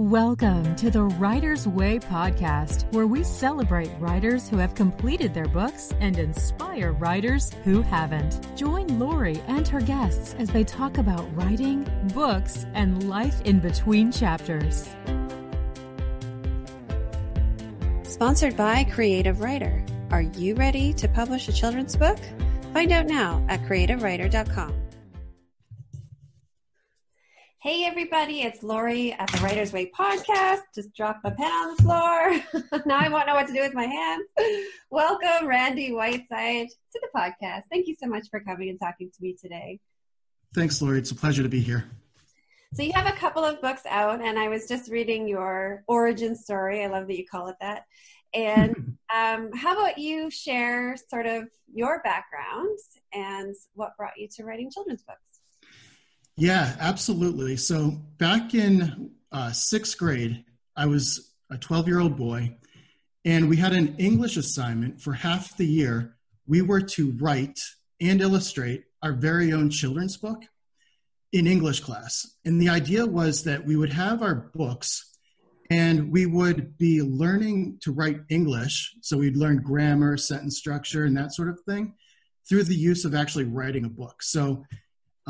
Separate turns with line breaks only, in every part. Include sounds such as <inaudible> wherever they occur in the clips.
Welcome to the Writer's Way podcast, where we celebrate writers who have completed their books and inspire writers who haven't. Join Laurie and her guests as they talk about writing, books, and life in between chapters.
Sponsored by Creative Wrighter. Are you ready to publish a children's book? Find out now at creativewrighter.com. Hey, everybody, it's Laurie at the Writer's Way podcast. Just dropped my pen on the floor. <laughs> now I won't know what to do with my hands. Welcome, Randy Whiteside, to the podcast. Thank you so much for coming and talking to me today.
Thanks, Laurie. It's a pleasure to be here.
So, you have a couple of books out, and I was just reading your origin story. I love that you call it that. And <laughs> um, how about you share sort of your background and what brought you to writing children's books?
Yeah, absolutely. So back in uh, sixth grade, I was a 12 year old boy, and we had an English assignment for half the year. We were to write and illustrate our very own children's book in English class. And the idea was that we would have our books and we would be learning to write English. So we'd learn grammar, sentence structure, and that sort of thing through the use of actually writing a book. So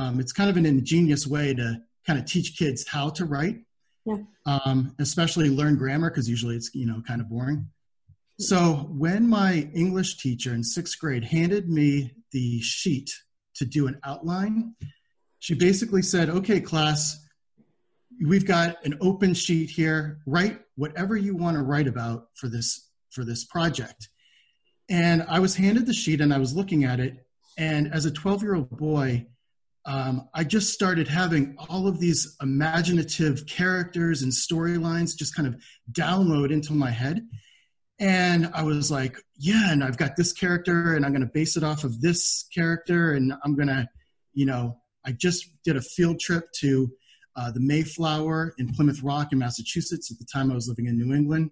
um, it's kind of an ingenious way to kind of teach kids how to write, yeah. um, especially learn grammar because usually it's you know kind of boring. So when my English teacher in sixth grade handed me the sheet to do an outline, she basically said, "Okay, class." We've got an open sheet here. Write whatever you want to write about for this for this project. And I was handed the sheet and I was looking at it. And as a 12 year old boy, um, I just started having all of these imaginative characters and storylines just kind of download into my head. And I was like, yeah, and I've got this character, and I'm going to base it off of this character, and I'm going to, you know, I just did a field trip to uh, the Mayflower in Plymouth Rock in Massachusetts at the time I was living in New England.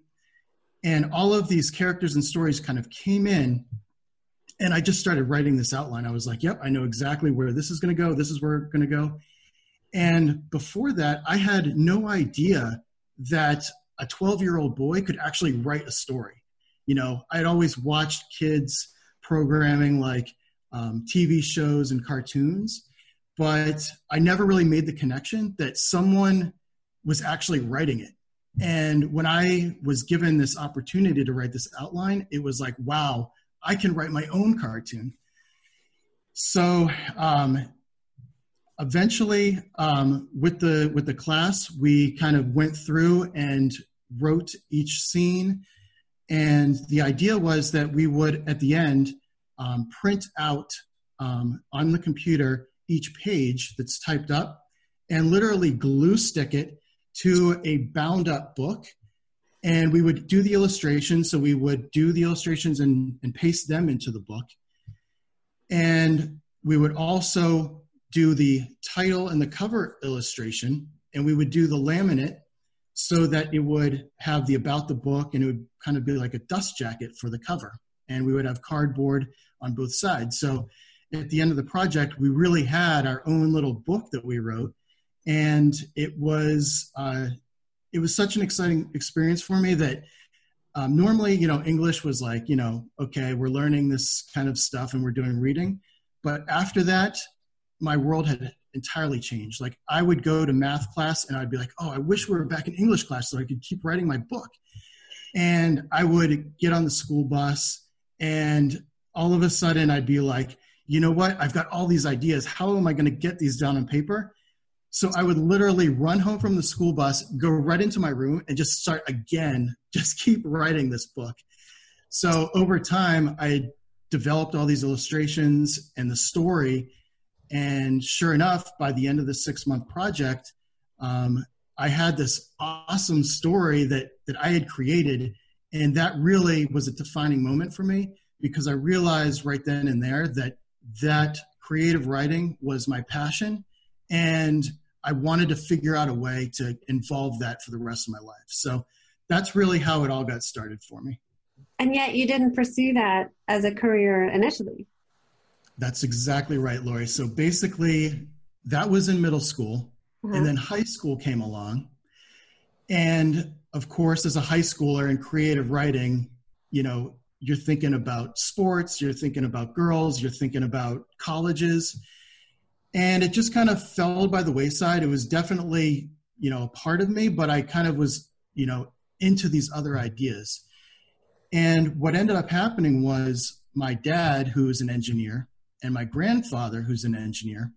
And all of these characters and stories kind of came in and I just started writing this outline. I was like, yep, I know exactly where this is going to go. This is where it's going to go. And before that, I had no idea that a 12 year old boy could actually write a story. You know, I'd always watched kids programming like um, TV shows and cartoons, but I never really made the connection that someone was actually writing it. And when I was given this opportunity to write this outline, it was like, wow, I can write my own cartoon. So um, eventually, um, with the with the class, we kind of went through and wrote each scene, and the idea was that we would at the end um, print out um, on the computer each page that's typed up, and literally glue stick it to a bound up book and we would do the illustrations. So we would do the illustrations and, and paste them into the book. And we would also do the title and the cover illustration, and we would do the laminate so that it would have the about the book and it would kind of be like a dust jacket for the cover. And we would have cardboard on both sides. So at the end of the project, we really had our own little book that we wrote. And it was uh, it was such an exciting experience for me that um, normally, you know, English was like, you know, okay, we're learning this kind of stuff and we're doing reading. But after that, my world had entirely changed. Like I would go to math class and I'd be like, oh, I wish we were back in English class so I could keep writing my book. And I would get on the school bus and all of a sudden I'd be like, you know what? I've got all these ideas. How am I going to get these down on paper? So I would literally run home from the school bus, go right into my room, and just start again, <laughs> just keep writing this book. So over time, I developed all these illustrations and the story. And sure enough, by the end of the six month project, um, I had this awesome story that, that I had created. And that really was a defining moment for me because I realized right then and there that that creative writing was my passion and I wanted to figure out a way to involve that for the rest of my life. So that's really how it all got started for me.
And yet you didn't pursue that as a career initially.
That's exactly right, Laurie. So basically, that was in middle school, uh-huh. and then high school came along. And of course, as a high schooler in creative writing, you know, you're thinking about sports, you're thinking about girls, you're thinking about colleges. And it just kind of fell by the wayside. It was definitely, you know, a part of me, but I kind of was, you know, into these other ideas. And what ended up happening was my dad, who's an engineer, and my grandfather, who's an engineer,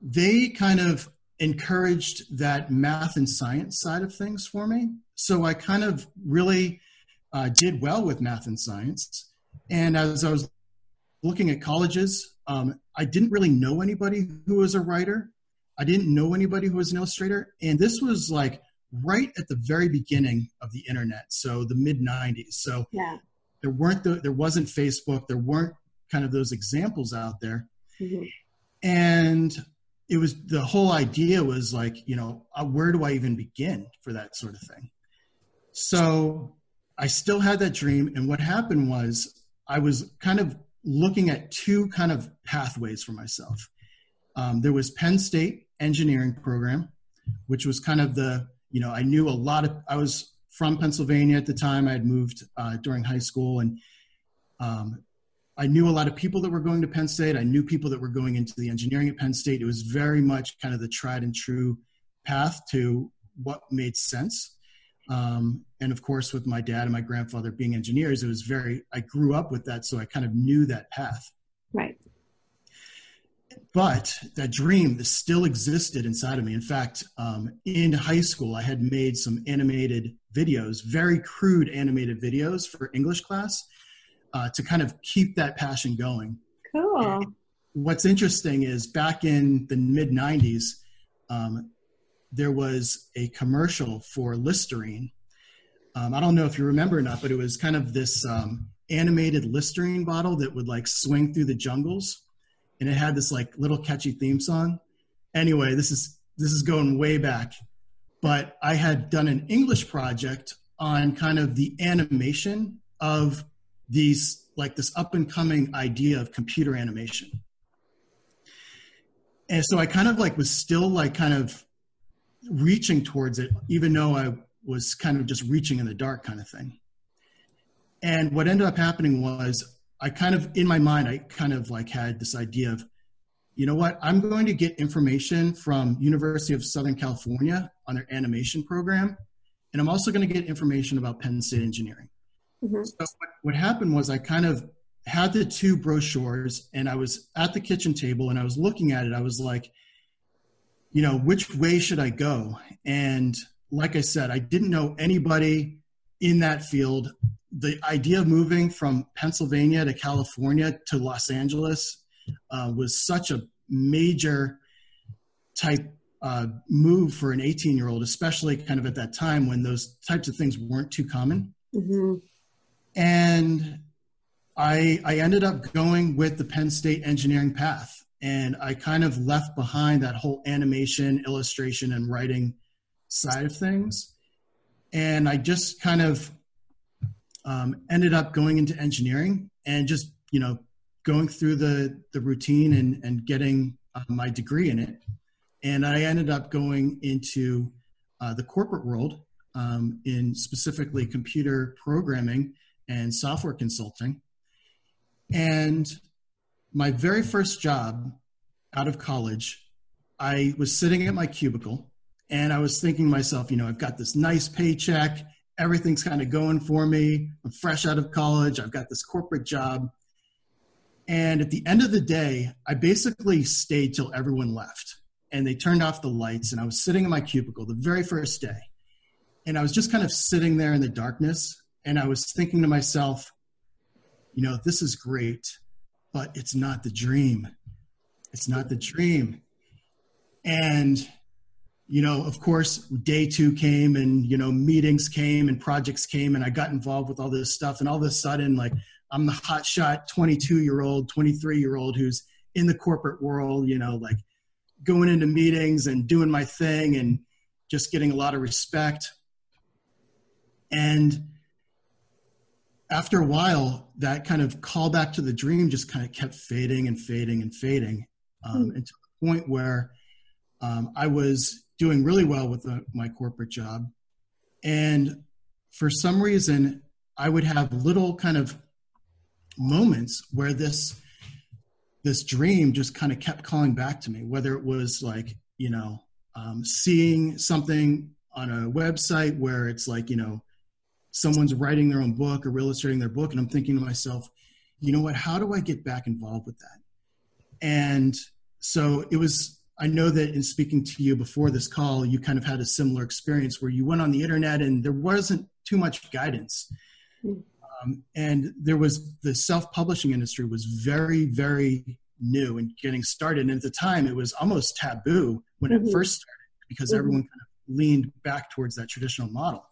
they kind of encouraged that math and science side of things for me. So I kind of really uh, did well with math and science. And as I was looking at colleges, um, I didn't really know anybody who was a writer. I didn't know anybody who was an illustrator. And this was like right at the very beginning of the internet. So the mid 90s. So yeah. there weren't, the, there wasn't Facebook. There weren't kind of those examples out there. Mm-hmm. And it was the whole idea was like, you know, uh, where do I even begin for that sort of thing? So I still had that dream. And what happened was I was kind of looking at two kind of pathways for myself. Um, there was Penn State engineering program, which was kind of the, you know, I knew a lot of, I was from Pennsylvania at the time. I had moved uh, during high school and um, I knew a lot of people that were going to Penn State. I knew people that were going into the engineering at Penn State. It was very much kind of the tried and true path to what made sense. Um, and of course, with my dad and my grandfather being engineers, it was very, I grew up with that. So I kind of knew that path.
Right.
But that dream still existed inside of me. In fact, um, in high school, I had made some animated videos, very crude animated videos for English class uh, to kind of keep that passion going.
Cool. And
what's interesting is back in the mid 90s, um, there was a commercial for Listerine. Um, I don't know if you remember or not, but it was kind of this um, animated Listerine bottle that would like swing through the jungles, and it had this like little catchy theme song. Anyway, this is this is going way back, but I had done an English project on kind of the animation of these like this up and coming idea of computer animation. And so I kind of like was still like kind of reaching towards it, even though I was kind of just reaching in the dark kind of thing. And what ended up happening was I kind of, in my mind, I kind of like had this idea of, you know what, I'm going to get information from University of Southern California on their animation program. And I'm also going to get information about Penn State engineering. Mm-hmm. So what, what happened was I kind of had the two brochures and I was at the kitchen table and I was looking at it. I was like, you know, which way should I go? And like I said, I didn't know anybody in that field. The idea of moving from Pennsylvania to California to Los Angeles uh, was such a major type uh, move for an 18 year old, especially kind of at that time when those types of things weren't too common. Mm-hmm. And I, I ended up going with the Penn State engineering path and I kind of left behind that whole animation, illustration, and writing side of things. And I just kind of um, ended up going into engineering and just, you know, going through the, the routine and, and getting uh, my degree in it. And I ended up going into uh, the corporate world um, in specifically computer programming and software consulting. And my very first job out of college, I was sitting at my cubicle and I was thinking to myself, you know, I've got this nice paycheck, everything's kind of going for me. I'm fresh out of college, I've got this corporate job. And at the end of the day, I basically stayed till everyone left and they turned off the lights and I was sitting in my cubicle the very first day. And I was just kind of sitting there in the darkness and I was thinking to myself, you know, this is great, but it's not the dream. It's not the dream. And, you know, of course, day two came and, you know, meetings came and projects came and I got involved with all this stuff. And all of a sudden, like, I'm the hotshot 22 year old, 23 year old who's in the corporate world, you know, like going into meetings and doing my thing and just getting a lot of respect. And after a while, that kind of call back to the dream just kind of kept fading and fading and fading um, mm. until the point where um, I was doing really well with the, my corporate job. And for some reason, I would have little kind of moments where this this dream just kind of kept calling back to me whether it was like you know um, seeing something on a website where it's like you know someone's writing their own book or illustrating their book and i'm thinking to myself you know what how do i get back involved with that and so it was i know that in speaking to you before this call you kind of had a similar experience where you went on the internet and there wasn't too much guidance mm. um, and there was the self-publishing industry was very very new and getting started and at the time it was almost taboo when mm-hmm. it first started because mm-hmm. everyone kind of leaned back towards that traditional model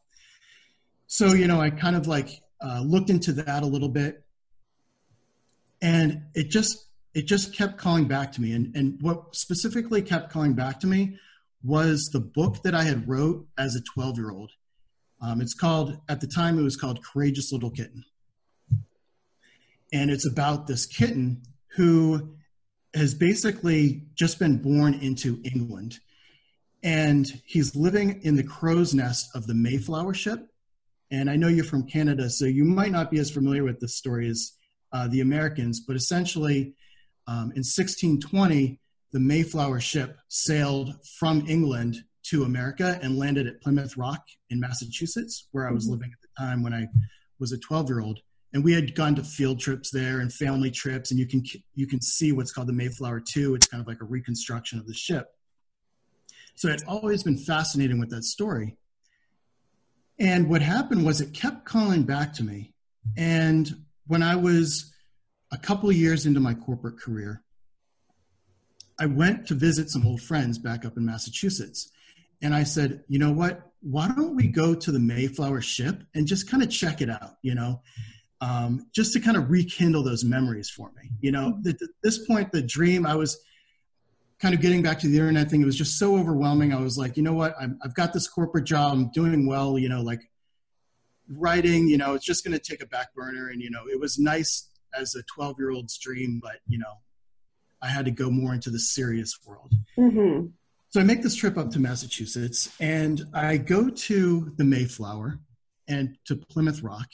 so you know i kind of like uh, looked into that a little bit and it just it just kept calling back to me. And and what specifically kept calling back to me was the book that i had wrote as a 12 year old um, it's called at the time it was called courageous little kitten. And it's about this kitten who has basically just been born into england. And he's living in the crow's nest of the mayflower ship. And I know you're from Canada, so you might not be as familiar with this story as uh, the Americans, but essentially um, in 1620, the Mayflower ship sailed from England to America and landed at Plymouth Rock in Massachusetts, where I was mm-hmm. living at the time when I was a 12 year old. And we had gone to field trips there and family trips, and you can you can see what's called the Mayflower Two. It's kind of like a reconstruction of the ship. So I'd always been fascinating with that story. And what happened was it kept calling back to me. And when I was a couple of years into my corporate career, I went to visit some old friends back up in Massachusetts. And I said, you know what? Why don't we go to the Mayflower ship and just kind of check it out, you know, um, just to kind of rekindle those memories for me. You know, at this point, the dream, I was kind of getting back to the internet thing, it was just so overwhelming. I was like, you know what? i have got this corporate job. I'm doing well. You know, like writing. You know, it's just going to take a back burner. And you know, it was nice as a 12 year old's dream, but you know, I had to go more into the serious world. Mm-hmm. So I make this trip up to Massachusetts, and I go to the Mayflower and to Plymouth Rock,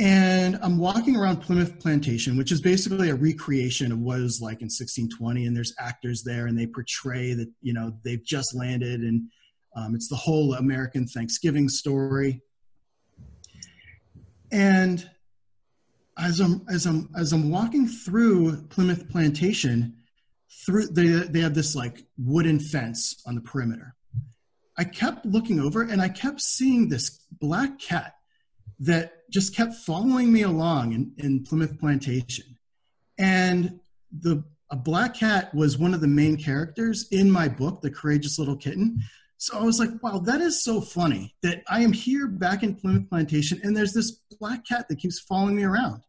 and I'm walking around Plymouth Plantation, which is basically a recreation of what it was like in 1620. And there's actors there, and they portray that you know they've just landed, and um, it's the whole American Thanksgiving story. And as I'm as I'm as I'm walking through Plymouth Plantation, through they they have this like wooden fence on the perimeter. I kept looking over, and I kept seeing this black cat that just kept following me along in, in Plymouth Plantation. And the a black cat was one of the main characters in my book, The Courageous Little Kitten. So I was like, wow, that is so funny that I am here back in Plymouth Plantation and there's this black cat that keeps following me around.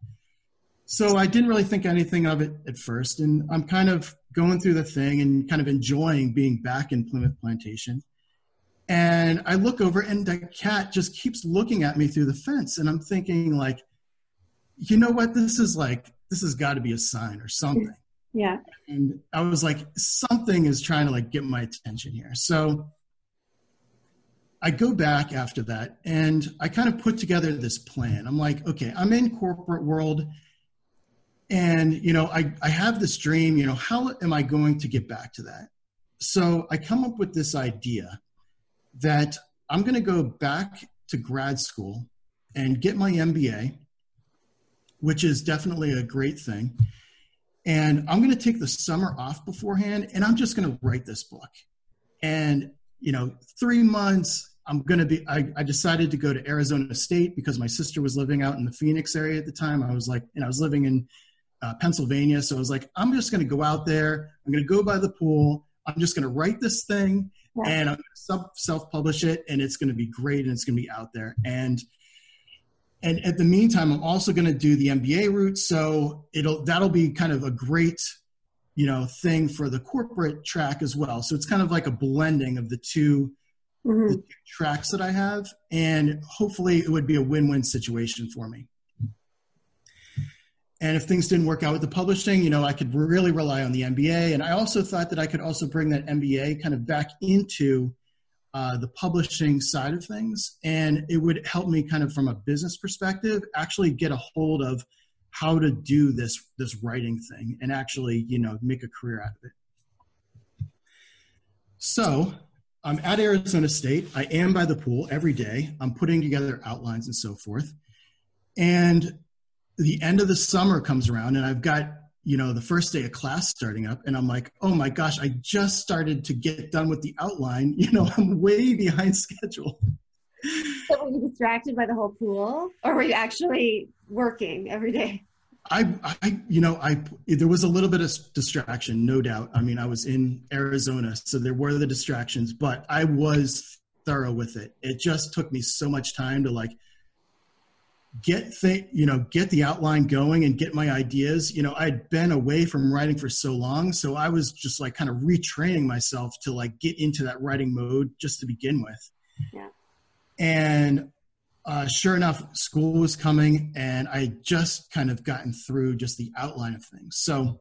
So I didn't really think anything of it at first. And I'm kind of going through the thing and kind of enjoying being back in Plymouth Plantation. And I look over and the cat just keeps looking at me through the fence. And I'm thinking, like, you know what? This is like, this has got to be a sign or something.
Yeah.
And I was like, something is trying to like get my attention here. So I go back after that and I kind of put together this plan. I'm like, okay, I'm in corporate world and you know, I, I have this dream, you know, how am I going to get back to that? So I come up with this idea that I'm going to go back to grad school and get my MBA, which is definitely a great thing. And I'm going to take the summer off beforehand and I'm just going to write this book. And, you know, three months, I'm going to be, I, I, decided to go to Arizona State because my sister was living out in the Phoenix area at the time. I was like, and I was living in uh, Pennsylvania. So I was like, I'm just going to go out there. I'm going to go by the pool. I'm just going to write this thing yeah. and I'm going to self publish it, and it's going to be great, and it's going to be out there. And and at the meantime, I'm also going to do the MBA route, so it'll that'll be kind of a great you know thing for the corporate track as well. So it's kind of like a blending of the 2 mm-hmm. tracks that I have, and hopefully it would be a win-win situation for me. and if things didn't work out with the publishing, you know, I could really rely on the MBA. And I also thought that I could also bring that MBA kind of back into uh, the publishing side of things. And it would help me kind of from a business perspective, actually get a hold of how to do this, this writing thing and actually, you know, make a career out of it. So I'm at Arizona State. I am by the pool every day. I'm putting together outlines and so forth. And the end of the summer comes around and I've got, you know, the first day of class starting up and I'm like, oh my gosh, I just started to get done with the outline. <laughs> You know, I'm way behind schedule.
So were you distracted by the whole pool or were you actually working every day?
I, I, you know, I, there was a little bit of distraction, no doubt. I mean, I was in Arizona, so there were the distractions, but I was thorough with it. It just took me so much time to like get th- you know get the outline going and get my ideas you know i'd been away from writing for so long so i was just like kind of retraining myself to like get into that writing mode just to begin with
yeah
and uh, sure enough school was coming and i just kind of gotten through just the outline of things so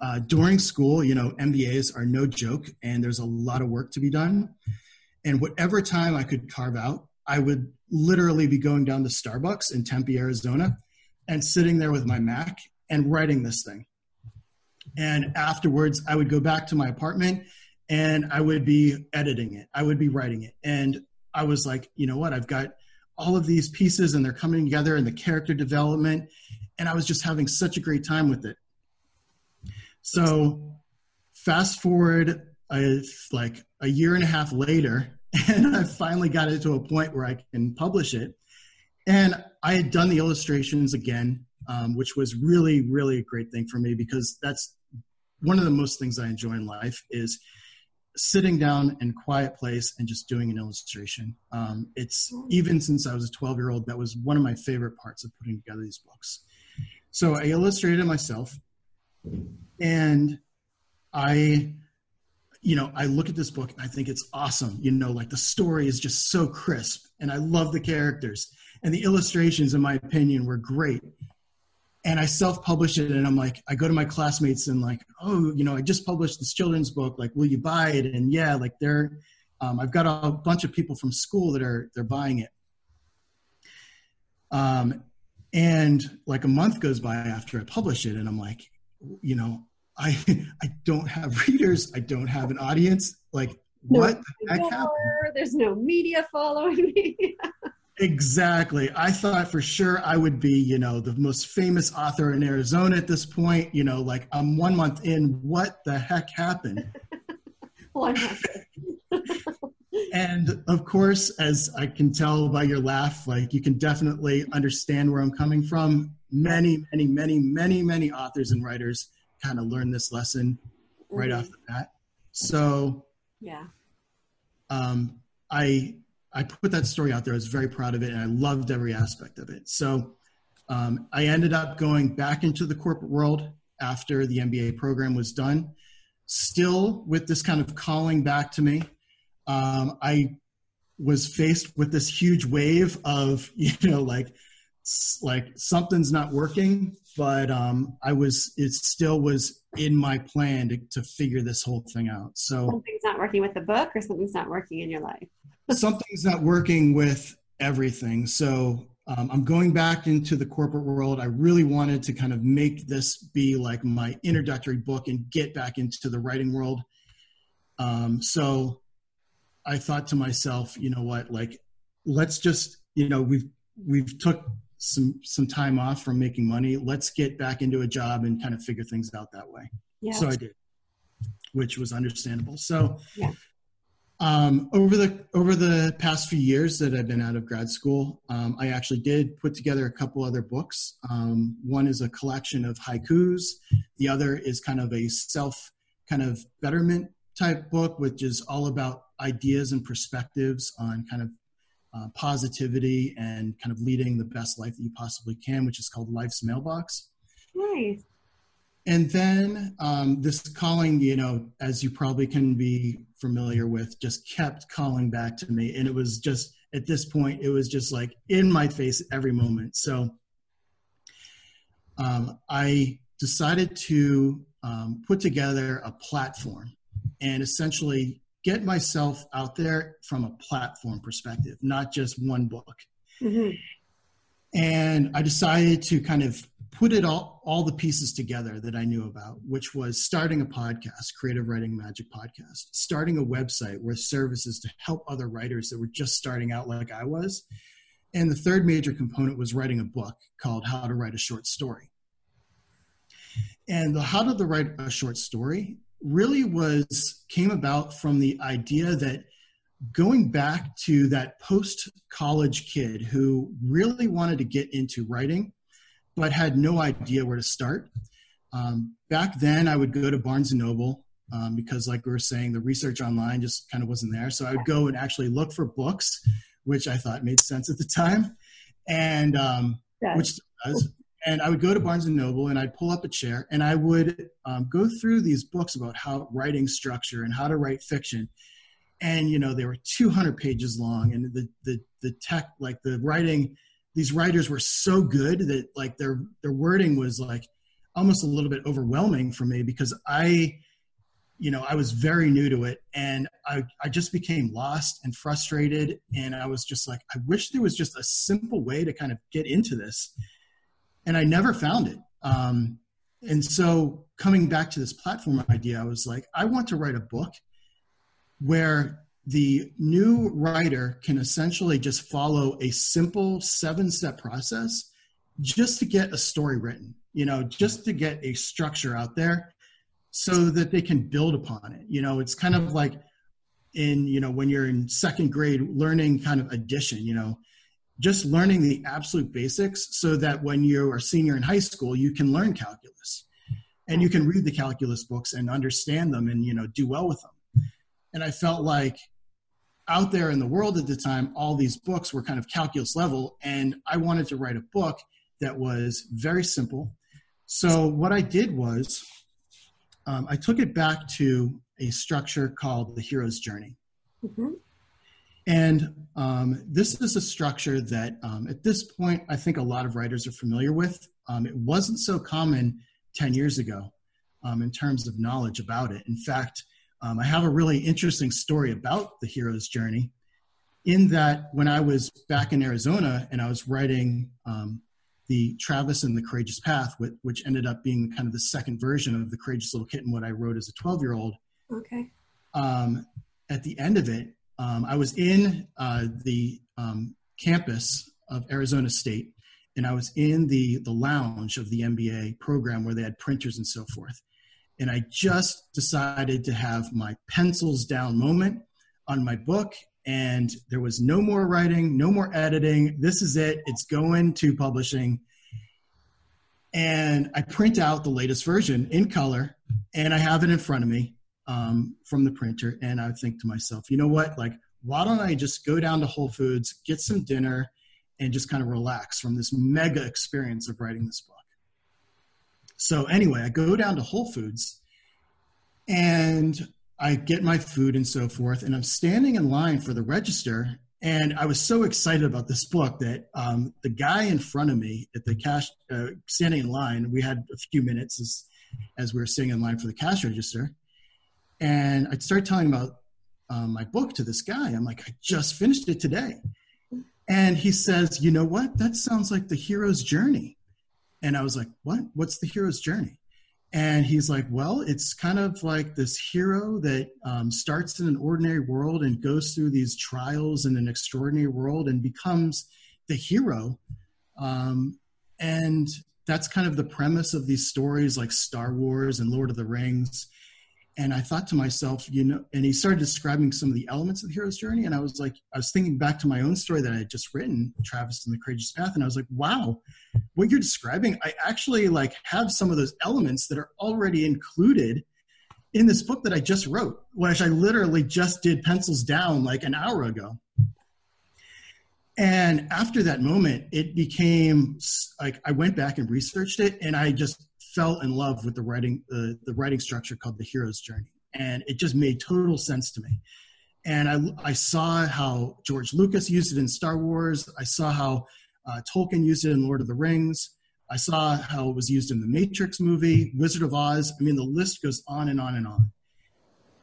uh, during school you know mbas are no joke and there's a lot of work to be done and whatever time i could carve out I would literally be going down to Starbucks in Tempe, Arizona, and sitting there with my Mac and writing this thing. And afterwards, I would go back to my apartment and I would be editing it. I would be writing it. And I was like, you know what? I've got all of these pieces and they're coming together and the character development. And I was just having such a great time with it. So, fast forward like a year and a half later, <laughs> and I finally got it to a point where I can publish it. And I had done the illustrations again, um, which was really, really a great thing for me because that's one of the most things I enjoy in life is sitting down in quiet place and just doing an illustration. Um, it's even since I was a 12 year old, that was one of my favorite parts of putting together these books. So I illustrated it myself and I you know, I look at this book and I think it's awesome. You know, like the story is just so crisp and I love the characters and the illustrations, in my opinion, were great. And I self-publish it and I'm like, I go to my classmates and like, oh, you know, I just published this children's book. Like, will you buy it? And yeah, like they're, um, I've got a bunch of people from school that are, they're buying it. Um, and like a month goes by after I publish it and I'm like, you know, I <laughs> I don't have readers. I don't have an audience. Like no what the heck happened?
There's no media following me. <laughs>
exactly. I thought for sure I would be, you know, the most famous author in Arizona at this point. You know, like I'm one month in. What the heck happened? <laughs>
one month. <laughs>
and of course, as I can tell by your laugh, like you can definitely understand where I'm coming from. Many, many, many, many, many authors and writers kind of learn this lesson right mm-hmm. off the bat. So
yeah,
um, I I put that story out there. I was very proud of it, and I loved every aspect of it. So um, I ended up going back into the corporate world after the MBA program was done. Still with this kind of calling back to me, um, I was faced with this huge wave of <laughs> you know like like something's not working but um, i was it still was in my plan to, to figure this whole thing out so
something's not working with the book or something's not working in your life
something's not working with everything so um, i'm going back into the corporate world i really wanted to kind of make this be like my introductory book and get back into the writing world um, so i thought to myself you know what like let's just you know we've we've took some some time off from making money. Let's get back into a job and kind of figure things out that way. Yeah. So I did, which was understandable. So
yeah.
Um, over the over the past few years that I've been out of grad school, um, I actually did put together a couple other books. Um, one is a collection of haikus. The other is kind of a self kind of betterment type book, which is all about ideas and perspectives on kind of uh, positivity and kind of leading the best life that you possibly can, which is called Life's Mailbox.
Nice.
And then um, this calling, you know, as you probably can be familiar with, just kept calling back to me. And it was just, at this point, it was just like in my face every moment. So um, I decided to um, put together a platform and essentially get myself out there from a platform perspective, not just one book. Mm-hmm. And I decided to kind of put it all, all the pieces together that I knew about, which was starting a podcast, Creative Writing Magic Podcast, starting a website with services to help other writers that were just starting out like I was. And the third major component was writing a book called How to Write a Short Story. And the How to Write a Short Story really was came about from the idea that going back to that post college kid who really wanted to get into writing but had no idea where to start um, back then i would go to barnes and noble um, because like we were saying the research online just kind of wasn't there so i would go and actually look for books which i thought made sense at the time and um, yes. which does and I would go to Barnes and Noble and I'd pull up a chair and I would um, go through these books about how writing structure and how to write fiction. And you know they were 200 pages long, and the the the tech like the writing, these writers were so good that like their their wording was like almost a little bit overwhelming for me because I, you know, I was very new to it and I I just became lost and frustrated, and I was just like I wish there was just a simple way to kind of get into this and I never found it. Um, and so coming back to this platform idea, I was like, I want to write a book where the new writer can essentially just follow a simple seven step process just to get a story written, you know, just to get a structure out there so that they can build upon it. You know, it's kind of like in, you know, when you're in second grade learning kind of addition, you know, just learning the absolute basics so that when you are senior in high school you can learn calculus and you can read the calculus books and understand them and you know do well with them and i felt like out there in the world at the time all these books were kind of calculus level and i wanted to write a book that was very simple so what i did was um, i took it back to a structure called the hero's journey mm-hmm. And um, this is a structure that um, at this point, I think a lot of writers are familiar with. Um, it wasn't so common 10 years ago um, in terms of knowledge about it. In fact, um, I have a really interesting story about the hero's journey in that when I was back in Arizona and I was writing um, the Travis and the Courageous Path, which ended up being kind of the second version of the Courageous Little Kitten, what I wrote as a 12 year old.
Okay.
at the end of it, um, I was in uh, the um, campus of Arizona State, and I was in the the lounge of the MBA program where they had printers and so forth. And I just decided to have my pencils down moment on my book, and there was no more writing, no more editing. This is it. It's going to publishing. And I print out the latest version in color, and I have it in front of me um, from the printer. And I think to myself, you know what? Like, why don't I just go down to Whole Foods, get some dinner, and just kind of relax from this mega experience of writing this book? So, anyway, I go down to Whole Foods and I get my food and so forth. And I'm standing in line for the register. And I was so excited about this book that um, the guy in front of me at the cash, uh, standing in line, we had a few minutes as, as we were sitting in line for the cash register and I started telling about um, my book to this guy. I'm like, I just finished it today. And he says, You know what? That sounds like the hero's journey. And I was like, What? What's the hero's journey? And he's like, Well, it's kind of like this hero that um, starts in an ordinary world and goes through these trials in an extraordinary world and becomes the hero. Um, and that's kind of the premise of these stories like Star Wars and Lord of the Rings and I thought to myself, you know, and he started describing some of the elements of the hero's journey. And I was like, I was thinking back to my own story that I had just written, Travis and the Courageous Path. And I was like, wow, what you're describing, I actually like have some of those elements that are already included in this book that I just wrote, which I literally just did pencils down like an hour ago. And after that moment, it became like I went back and researched it and I just fell in love with the writing uh, the writing structure called the hero's journey and it just made total sense to me and i, I saw how george lucas used it in star wars i saw how uh, tolkien used it in lord of the rings I saw how it was used in the Matrix movie, Wizard of Oz. I mean, the list goes on and on and on.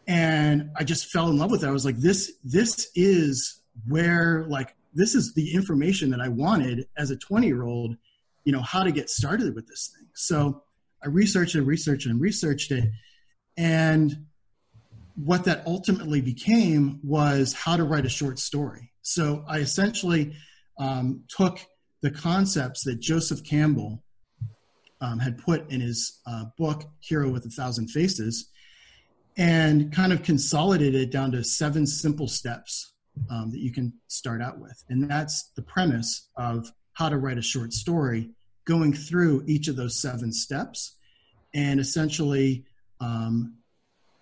And I just fell in love with it. I was like, this, this is where, like, this is the information that I wanted as a 20 year old, you know, how to get started with this thing. So I researched and researched and researched it. And what that ultimately became was how to write a short story. So I essentially um, took the concepts that Joseph Campbell um, had put in his uh, book, Hero with a Thousand Faces, and kind of consolidated it down to seven simple steps um, that you can start out with. And that's the premise of how to write a short story, going through each of those seven steps and essentially um,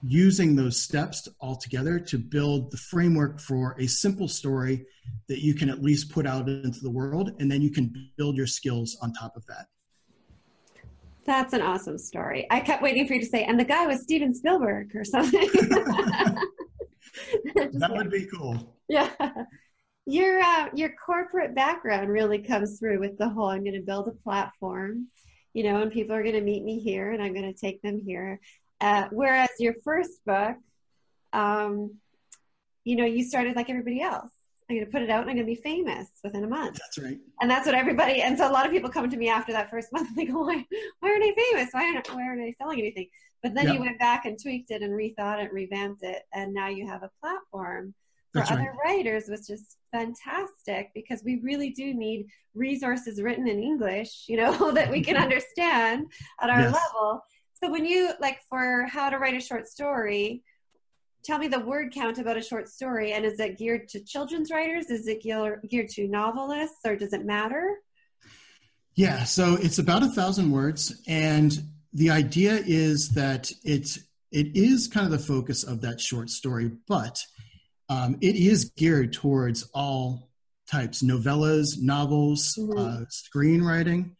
using those steps all together to build the framework for a simple story that you can at least put out into the world and then you can build your skills on top of that.
That's an awesome story. I kept waiting for you to say and the guy was steven spielberg or something. <laughs>
That would be cool.
Yeah. Your uh, your corporate background really comes through with the whole i'm going to build a platform you know and people are going to meet me here and i'm going to take them here uh, whereas your first book, um, you know, you started like everybody else. I'm going to put it out and I'm going to be famous within a month.
That's right.
And that's what everybody, and so a lot of people come to me after that first month and they go, why, why aren't I famous? Why aren't, why aren't I selling anything? But then yep. you went back and tweaked it and rethought it, and revamped it, and now you have a platform for that's other right. writers, which is fantastic because we really do need resources written in English, you know, <laughs> that we can mm-hmm. understand at our yes. level. So when you like for how to write a short story, tell me the word count about a short story and is it geared to children's writers? Is it geared to novelists or does it matter?
Yeah, so it's about a thousand words and the idea is that it it is kind of the focus of that short story, but um, it is geared towards all types novellas novels mm-hmm. uh, screenwriting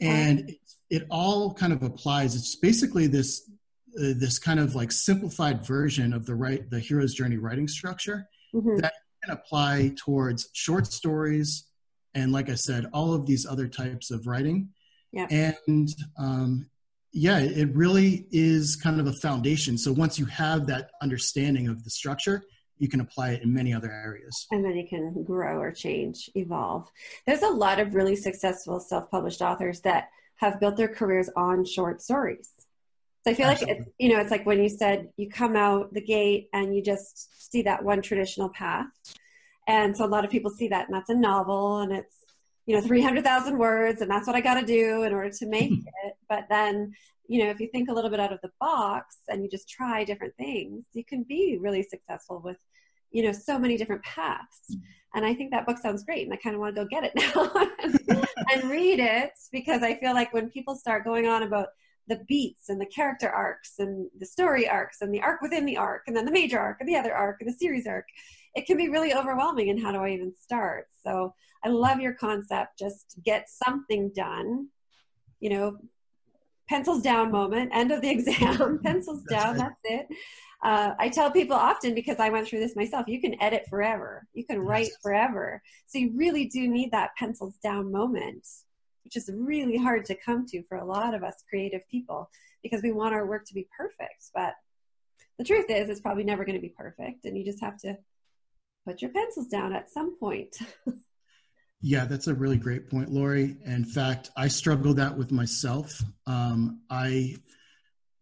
and it all kind of applies. It's basically this uh, this kind of like simplified version of the right the hero's journey writing structure mm-hmm. that can apply towards short stories and like I said, all of these other types of writing.
Yeah.
And um, yeah, it really is kind of a foundation. So once you have that understanding of the structure, you can apply it in many other areas.
And then you can grow or change, evolve. There's a lot of really successful self published authors that have built their careers on short stories. So I feel Absolutely. like it's, you know, it's like when you said you come out the gate and you just see that one traditional path. And so a lot of people see that and that's a novel and it's, you know, 300,000 words and that's what I got to do in order to make hmm. it. But then, you know, if you think a little bit out of the box and you just try different things, you can be really successful with, you know, so many different paths. Mm-hmm. And I think that book sounds great, and I kind of want to go get it <laughs> now and read it because I feel like when people start going on about the beats and the character arcs and the story arcs and the arc within the arc and then the major arc and the other arc and the series arc, it can be really overwhelming. And how do I even start? So I love your concept. Just get something done. You know, pencils down moment, end of the <laughs> exam, <laughs> pencils down, that's it uh, I tell people often because I went through this myself, you can edit forever, you can write forever. So you really do need that pencils down moment, which is really hard to come to for a lot of us creative people because we want our work to be perfect. But the truth is, it's probably never going to be perfect, and you just have to put your pencils down at some point. <laughs>
Yeah, that's a really great point, Laurie. In fact, I struggled that with myself. Um, I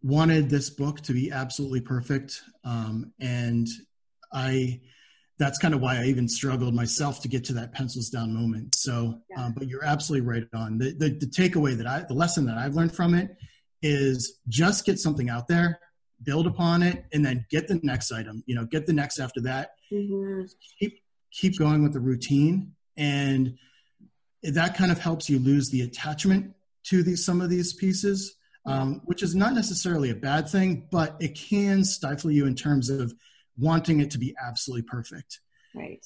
wanted this book to be absolutely perfect um, and i that's kind of why i even struggled myself to get to that pencils down moment so yeah. um, but you're absolutely right on the, the, the takeaway that i the lesson that i've learned from it is just get something out there build upon it and then get the next item you know get the next after that mm-hmm. keep keep going with the routine and that kind of helps you lose the attachment to these some of these pieces um, which is not necessarily a bad thing, but it can stifle you in terms of wanting it to be absolutely perfect.
Right.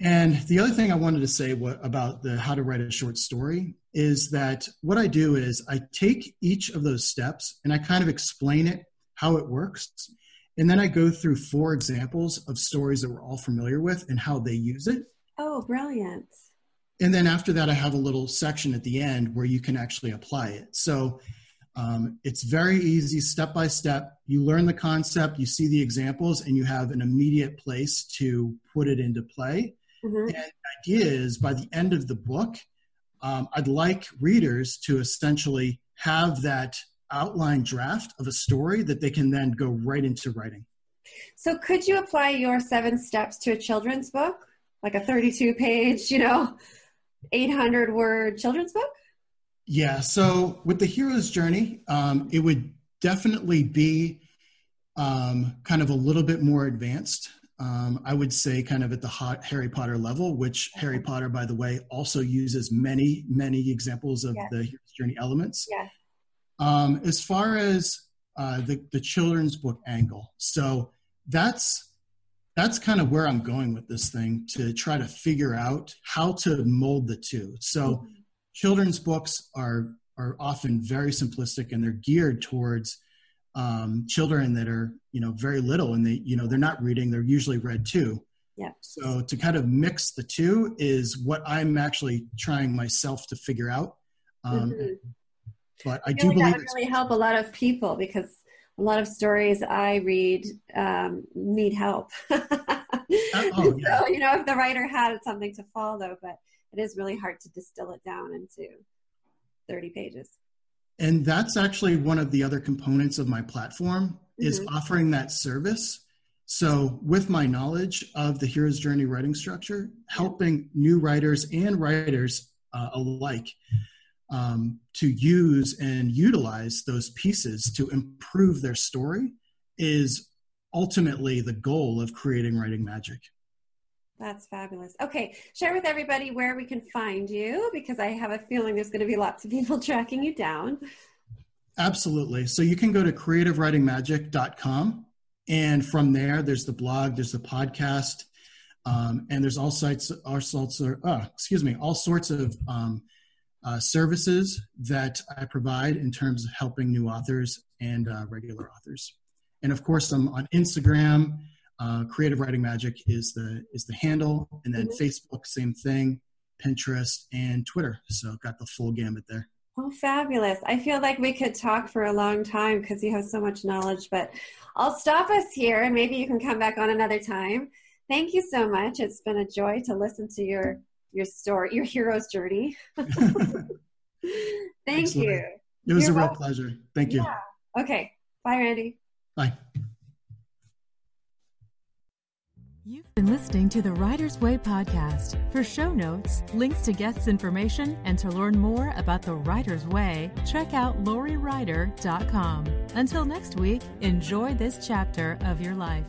And the other thing I wanted to say what, about the how to write a short story is that what I do is I take each of those steps and I kind of explain it, how it works. And then I go through four examples of stories that we're all familiar with and how they use it.
Oh, brilliant.
And then after that, I have a little section at the end where you can actually apply it. So um, it's very easy, step by step. You learn the concept, you see the examples, and you have an immediate place to put it into play. Mm-hmm. And the idea is by the end of the book, um, I'd like readers to essentially have that outline draft of a story that they can then go right into writing.
So, could you apply your seven steps to a children's book, like a 32 page, you know, 800 word children's book?
Yeah. So, with the hero's journey, um, it would definitely be um, kind of a little bit more advanced. Um, I would say, kind of at the hot Harry Potter level, which Harry Potter, by the way, also uses many, many examples of the hero's journey elements.
Yeah.
Um, as far as uh, the the children's book angle, so that's that's kind of where I'm going with this thing to try to figure out how to mold the two. So, mm-hmm. children's books are are often very simplistic and they're geared towards um, children that are you know very little and they you know they're not reading; they're usually read too.
Yeah.
So to kind of mix the two is what I'm actually trying myself to figure out. Um, mm-hmm. But I, I do believe
that would really help a lot of people because a lot of stories I read um, need help. <laughs> oh, yeah. So, you know, if the writer had something to follow, but it is really hard to distill it down into 30 pages.
And that's actually one of the other components of my platform is mm-hmm. offering that service. So, with my knowledge of the hero's journey writing structure, helping new writers and writers uh, alike um, to use and utilize those pieces to improve their story is ultimately the goal of creating writing magic.
That's fabulous. Okay, share with everybody where we can find you because I have a feeling there's going to be lots of people <laughs> tracking you down.
Absolutely. So you can go to creativewritingmagic.com and from there there's the blog, there's the podcast, um, and there's all sites, all sorts of, uh, excuse me, all sorts of um, uh, services that I provide in terms of helping new authors and uh, regular authors. And of course, I'm on Instagram. Uh, Creative Writing Magic is the is the handle, and then mm-hmm. Facebook, same thing, Pinterest, and Twitter. So got the full gamut there.
Oh, fabulous! I feel like we could talk for a long time because you have so much knowledge. But I'll stop us here, and maybe you can come back on another time. Thank you so much. It's been a joy to listen to your your story, your hero's journey. <laughs> Thank Excellent. you.
It was You're a real welcome. pleasure. Thank you.
Yeah. Okay. Bye, Randy.
Bye.
You've been listening to the Writer's Way podcast. For show notes, links to guests' information, and to learn more about the Writer's Way, check out lauriewrighter.com. Until next week, enjoy this chapter of your life.